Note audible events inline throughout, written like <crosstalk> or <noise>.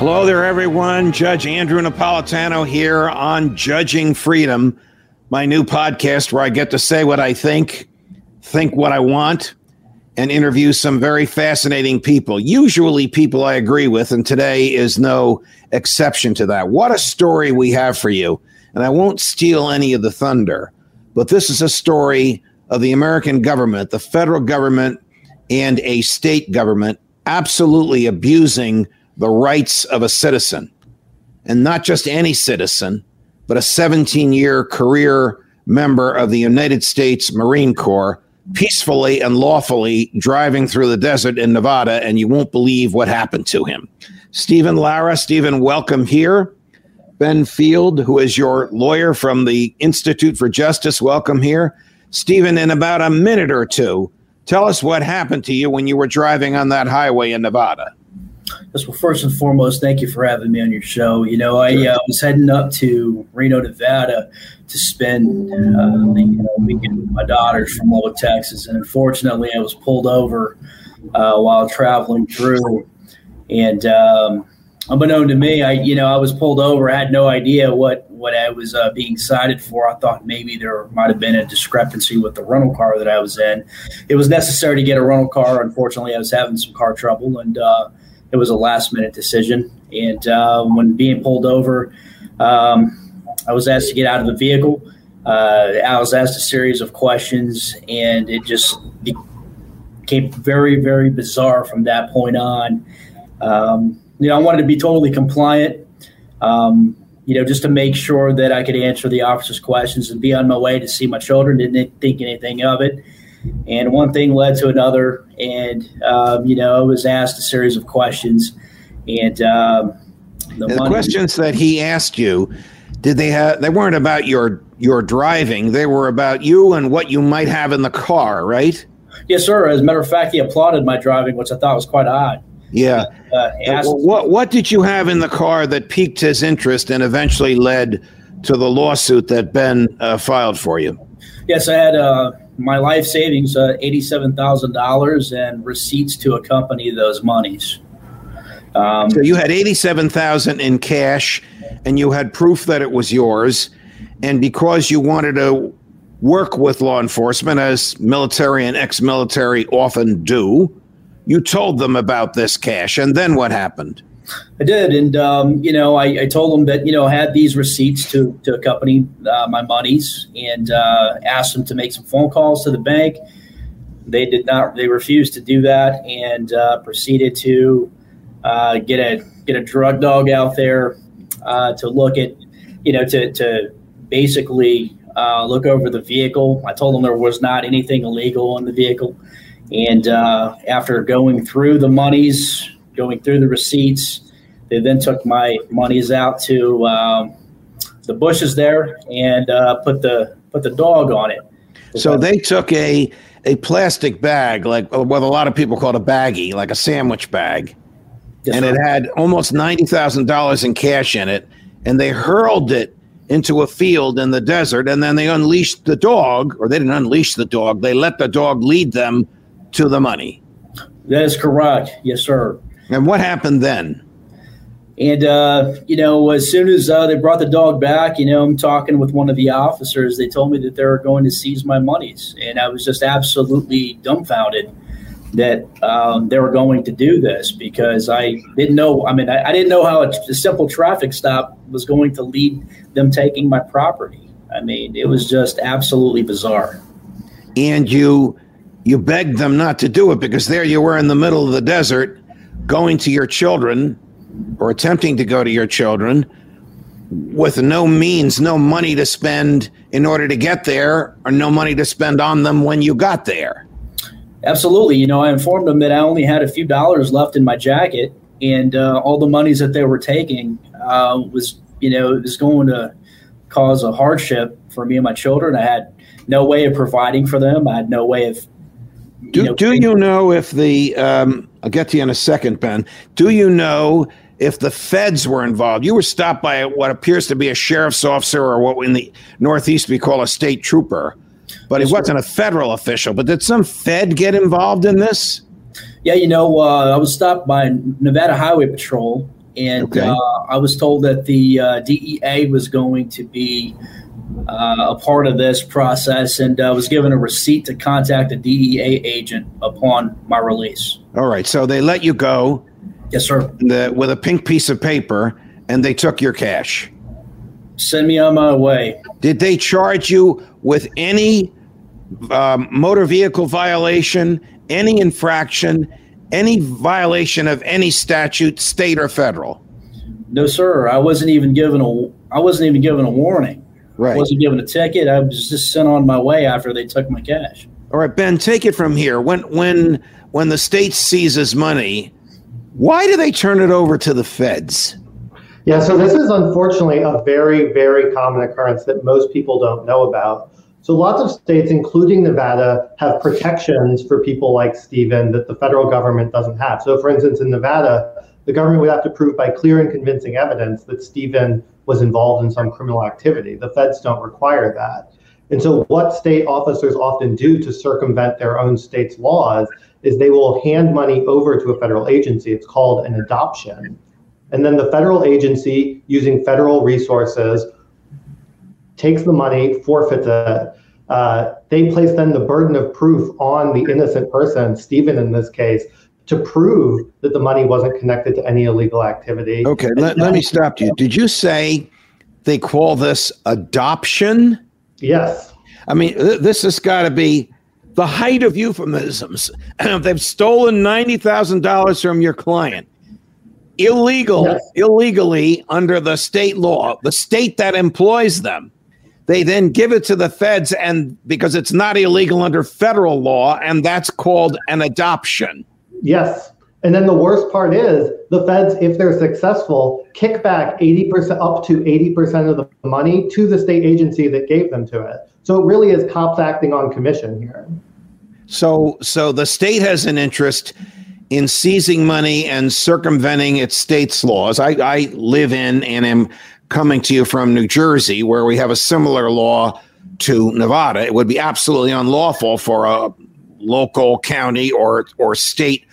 Hello there, everyone. Judge Andrew Napolitano here on Judging Freedom, my new podcast where I get to say what I think, think what I want, and interview some very fascinating people, usually people I agree with, and today is no exception to that. What a story we have for you. And I won't steal any of the thunder, but this is a story of the American government, the federal government, and a state government absolutely abusing the rights of a citizen, and not just any citizen, but a 17 year career member of the United States Marine Corps, peacefully and lawfully driving through the desert in Nevada, and you won't believe what happened to him. Stephen Lara, Stephen, welcome here. Ben Field, who is your lawyer from the Institute for Justice, welcome here. Stephen, in about a minute or two, tell us what happened to you when you were driving on that highway in Nevada. Yes, well, first and foremost, thank you for having me on your show. You know, I uh, was heading up to Reno, Nevada to spend uh, the you know, weekend with my daughters from Lubbock, Texas. And unfortunately, I was pulled over uh, while traveling through. And um, unbeknown to me, I, you know, I was pulled over. I had no idea what, what I was uh, being cited for. I thought maybe there might have been a discrepancy with the rental car that I was in. It was necessary to get a rental car. Unfortunately, I was having some car trouble and, uh, it was a last minute decision. And uh, when being pulled over, um, I was asked to get out of the vehicle. Uh, I was asked a series of questions, and it just became very, very bizarre from that point on. Um, you know, I wanted to be totally compliant, um, you know, just to make sure that I could answer the officer's questions and be on my way to see my children. Didn't think anything of it. And one thing led to another, and um, you know, I was asked a series of questions, and um, the, the questions that he asked you, did they have? They weren't about your your driving; they were about you and what you might have in the car, right? Yes, sir. As a matter of fact, he applauded my driving, which I thought was quite odd. Yeah. Uh, asked, what what did you have in the car that piqued his interest and eventually led to the lawsuit that Ben uh, filed for you? Yes, I had uh, my life savings, uh, eighty-seven thousand dollars, and receipts to accompany those monies. Um, so you had eighty-seven thousand in cash, and you had proof that it was yours, and because you wanted to work with law enforcement, as military and ex-military often do, you told them about this cash, and then what happened? I did, and um, you know, I, I, told them that you know I had these receipts to to accompany uh, my monies, and uh, asked them to make some phone calls to the bank. They did not. They refused to do that, and uh, proceeded to uh, get a get a drug dog out there uh, to look at, you know, to to basically uh, look over the vehicle. I told them there was not anything illegal in the vehicle, and after going through the monies going through the receipts. They then took my monies out to um, the bushes there and uh, put the put the dog on it. So they took a a plastic bag, like what a lot of people call a baggie, like a sandwich bag, yes, and sir. it had almost ninety thousand dollars in cash in it, and they hurled it into a field in the desert, and then they unleashed the dog, or they didn't unleash the dog; they let the dog lead them to the money. That is correct. Yes, sir. And what happened then? And, uh, you know, as soon as uh, they brought the dog back, you know, I'm talking with one of the officers. They told me that they were going to seize my monies. And I was just absolutely dumbfounded that um, they were going to do this because I didn't know. I mean, I, I didn't know how a, a, simple traffic stop was going to lead them taking my property. I mean, it was just absolutely bizarre. And you you begged them not to do it because there you were in the middle of the desert going to your children or attempting to go to your children with no means, no money to spend in order to get there, or no money to spend on them when you got there. Absolutely. You know, I informed them that I only had a few dollars left in my jacket, and uh, all the monies that they were taking uh, was, you know, it was going to cause a hardship for me and my children. I had no way of providing for them. I had no way of. You do know, do you know if the? Um, I'll get to you in a second, Ben. Do you know if the feds were involved. You were stopped by what appears to be a sheriff's officer or what in the Northeast we call a state trooper, but he wasn't a federal official. But did some Fed get involved in this? Yeah, you know, uh, I was stopped by Nevada Highway Patrol, and okay. uh, I was told that the uh, DEA was going to be uh, a part of this process, and I was given a receipt to contact a DEA agent upon my release. All right, so they let you go Yes, sir. The, with a pink piece of paper, and they took your cash. Send me on my way. Did they charge you with any um, motor vehicle violation, any infraction, any violation of any statute, state or federal? No, sir. I wasn't even given a. I wasn't even given a warning. Right. I wasn't given a ticket. I was just sent on my way after they took my cash. All right, Ben, take it from here. When when when the state seizes money, why do they turn it over to the feds? Yeah, so this is unfortunately a very, very common occurrence that most people don't know about. So lots of states, including Nevada, have protections for people like Stephen that the federal government doesn't have. So, for instance, in Nevada, the government would have to prove by clear and convincing evidence that Stephen was involved in some criminal activity. The feds don't require that. And so, what state officers often do to circumvent their own state's laws is they will hand money over to a federal agency. It's called an adoption. And then the federal agency, using federal resources, takes the money, forfeits it. Uh, they place then the burden of proof on the innocent person, Stephen in this case, to prove that the money wasn't connected to any illegal activity. Okay, let, let me stop you. Did you say they call this adoption? Yes. I mean, th- this has got to be the height of euphemisms. <clears throat> They've stolen $90,000 from your client. Illegal, yes. illegally under the state law, the state that employs them. They then give it to the feds and because it's not illegal under federal law and that's called an adoption. Yes. And then the worst part is the feds, if they're successful, kick back 80% up to 80% of the money to the state agency that gave them to it. So it really is cops acting on commission here. So, so the state has an interest in seizing money and circumventing its state's laws. I, I live in and am coming to you from New Jersey, where we have a similar law to Nevada. It would be absolutely unlawful for a local county or or state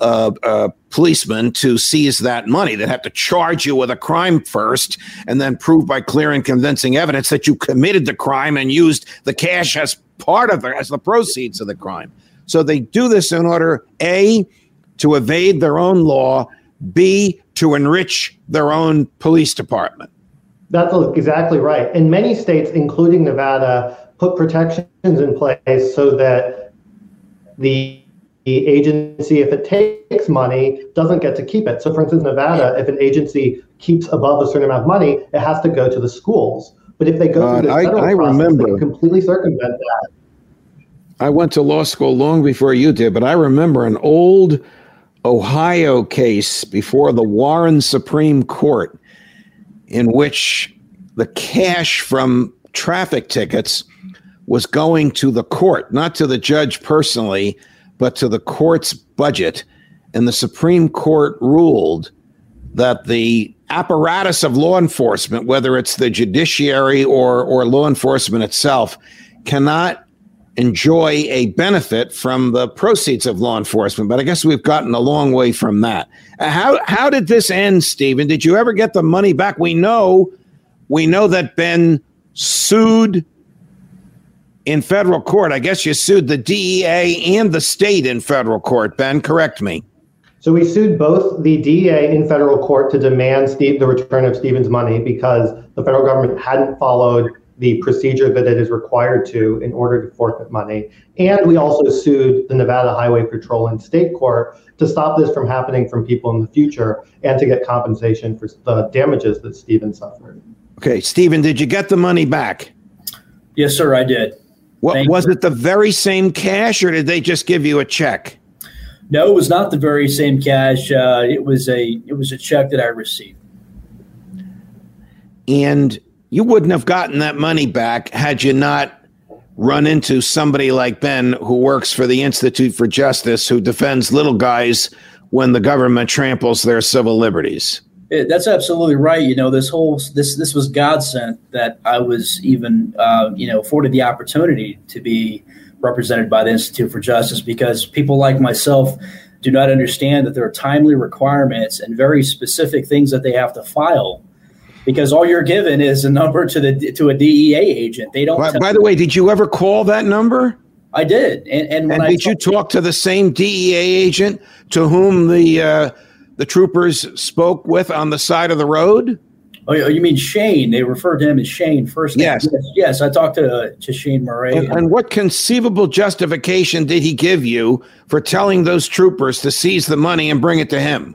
uh, uh, policeman to seize that money. They'd have to charge you with a crime first and then prove by clear and convincing evidence that you committed the crime and used the cash as part of it, as the proceeds of the crime. So they do this in order, A, to evade their own law, B, to enrich their own police department. That's exactly right. And many states, including Nevada, put protections in place so that the the agency, if it takes money, doesn't get to keep it. So, for instance, Nevada, if an agency keeps above a certain amount of money, it has to go to the schools. But if they go uh, through the federal I, I process, remember, they completely circumvent that. I went to law school long before you did, but I remember an old Ohio case before the Warren Supreme Court in which the cash from traffic tickets was going to the court, not to the judge personally, but to the court's budget. And the Supreme Court ruled that the apparatus of law enforcement, whether it's the judiciary or, or law enforcement itself, cannot enjoy a benefit from the proceeds of law enforcement. But I guess we've gotten a long way from that. How how did this end, Stephen? Did you ever get the money back? We know we know that Ben sued in federal court. I guess you sued the DEA and the state in federal court. Ben, correct me. So we sued both the DEA in federal court to demand Steve, the return of Stephen's money because the federal government hadn't followed the procedure that it is required to in order to forfeit money. And we also sued the Nevada Highway Patrol in state court to stop this from happening from people in the future and to get compensation for the damages that Stephen suffered. Okay, Stephen, did you get the money back? Yes, sir, I did. What Thank was you. it the very same cash or did they just give you a check? No, it was not the very same cash. Uh, it was a it was a check that I received. And you wouldn't have gotten that money back had you not run into somebody like Ben who works for the Institute for Justice who defends little guys when the government tramples their civil liberties. It- that's absolutely right. You know, this whole this this was God sent that I was even uh, you know afforded the opportunity to be represented by the Institute for Justice because people like myself do not understand that there are timely requirements and very specific things that they have to file. Because all you're given is a number to the to a DEA agent. They don't. By, by the way, did you ever call that number? I did, and and, when And I did you talk to the same DEA agent to whom the uh, the troopers spoke with on the side of the road? Oh, you mean Shane? They referred to him as Shane first. Yes. yes, yes, I talked to uh, to Shane Murray. And, and what conceivable justification did he give you for telling those troopers to seize the money and bring it to him?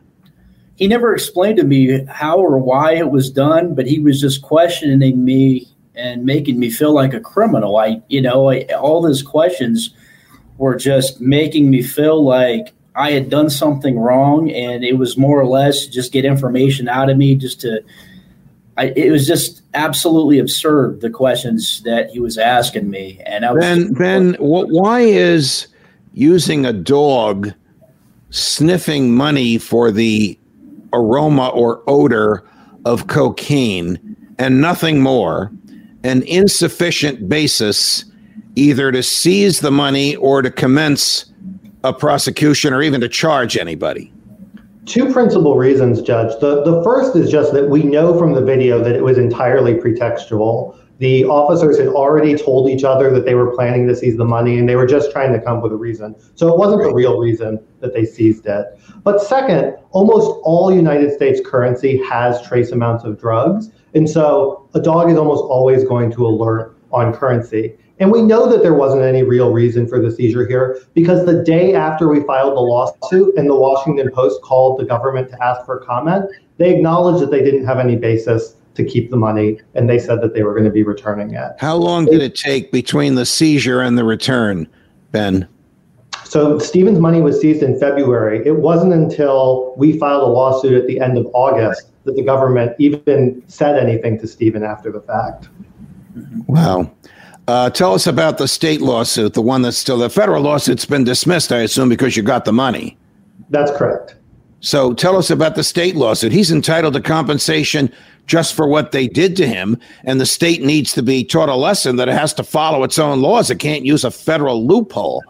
he never explained to me how or why it was done, but he was just questioning me and making me feel like a criminal. I, you know, I, all those questions were just making me feel like I had done something wrong, and it was more or less just get information out of me, just to. I, it was just absolutely absurd the questions that he was asking me, and I was Ben, Ben, wh- why is using a dog sniffing money for the aroma or odor of cocaine and nothing more an insufficient basis either to seize the money or to commence a prosecution or even to charge anybody? Two principal reasons, Judge. The, the first is just that we know from the video that it was entirely pretextual. The officers had already told each other that they were planning to seize the money and they were just trying to come up with a reason. So it wasn't the real reason that they seized it. But second, almost all United States currency has trace amounts of drugs. And so a dog is almost always going to alert on currency. And we know that there wasn't any real reason for the seizure here because the day after we filed the lawsuit and the Washington Post called the government to ask for comment, they acknowledged that they didn't have any basis to keep the money and they said that they were going to be returning it. How long did it take between the seizure and the return, Ben? So Stephen's money was seized in February. It wasn't until we filed a lawsuit at the end of August that the government even said anything to Stephen after the fact. Wow. Uh, tell us about the state lawsuit, the one that's still the federal lawsuit's been dismissed, I assume, because you got the money. That's correct. So tell us about the state lawsuit. He's entitled to compensation just for what they did to him, and the state needs to be taught a lesson that it has to follow its own laws. It can't use a federal loophole.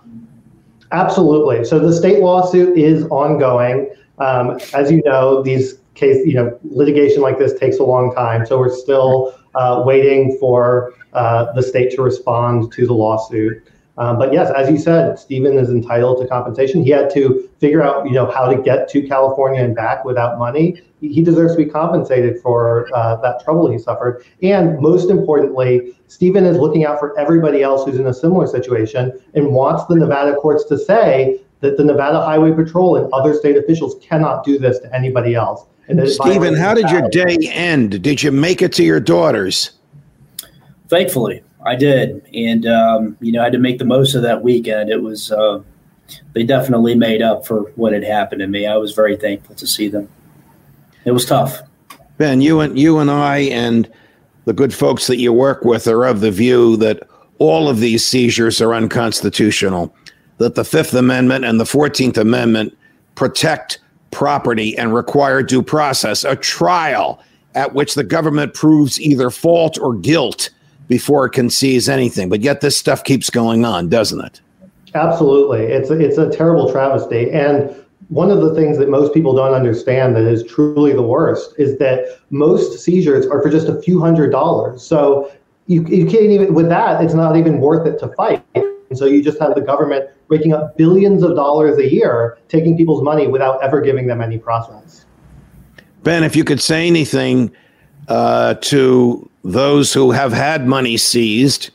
Absolutely. So the state lawsuit is ongoing. Um, as you know, these case, you know, litigation like this takes a long time. So we're still uh, waiting for uh, the state to respond to the lawsuit. Um, but yes, as you said, Stephen is entitled to compensation. He had to figure out, you know, how to get to California and back without money. He deserves to be compensated for uh, that trouble he suffered. And most importantly, Stephen is looking out for everybody else who's in a similar situation and wants the Nevada courts to say that the Nevada Highway Patrol and other state officials cannot do this to anybody else. And that Stephen, how did your day end? Did you make it to your daughters? Thankfully, I did, and um, you know, I had to make the most of that weekend. It was uh, they definitely made up for what had happened to me. I was very thankful to see them. It was tough. Ben, you and you and I and the good folks that you work with are of the view that all of these seizures are unconstitutional, that the Fifth Amendment and the Fourteenth Amendment protect property and require due process, a trial at which the government proves either fault or guilt before it can seize anything. But yet this stuff keeps going on, doesn't it? Absolutely. It's a, it's a terrible travesty. And one of the things that most people don't understand that is truly the worst is that most seizures are for just a few hundred dollars. So you, you can't even, with that, it's not even worth it to fight. And so you just have the government raking up billions of dollars a year, taking people's money without ever giving them any process. Ben, if you could say anything uh, to those who have had money seized,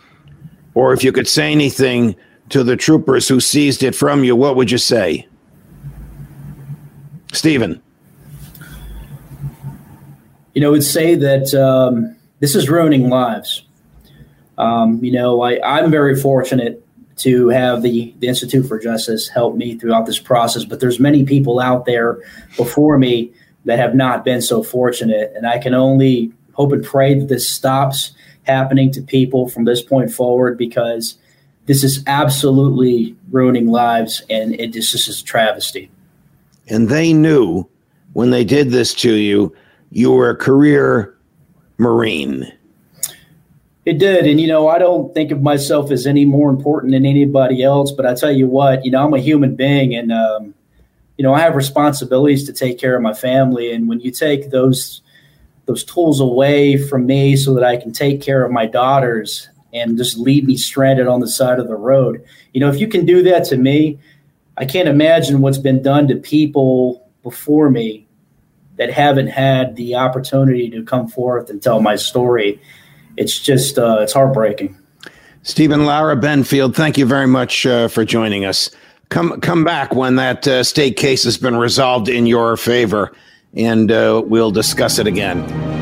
or if you could say anything to the troopers who seized it from you, what would you say? Stephen. You know, I would say that um, this is ruining lives. Um, you know, I, I'm very fortunate to have the, the Institute for Justice help me throughout this process, but there's many people out there before me that have not been so fortunate. And I can only hope and pray that this stops happening to people from this point forward because this is absolutely ruining lives and it just, this is a travesty. And they knew when they did this to you, you were a career Marine. It did. And, you know, I don't think of myself as any more important than anybody else, but I tell you what, you know, I'm a human being and, um, you know, I have responsibilities to take care of my family. And when you take those, those tools away from me so that I can take care of my daughters and just leave me stranded on the side of the road, you know, if you can do that to me, I can't imagine what's been done to people before me that haven't had the opportunity to come forth and tell my story it's just uh, it's heartbreaking. Stephen Lara Ben Field, thank you very much uh, for joining us. Come come back when that uh, state case has been resolved in your favor, and uh, we'll discuss it again.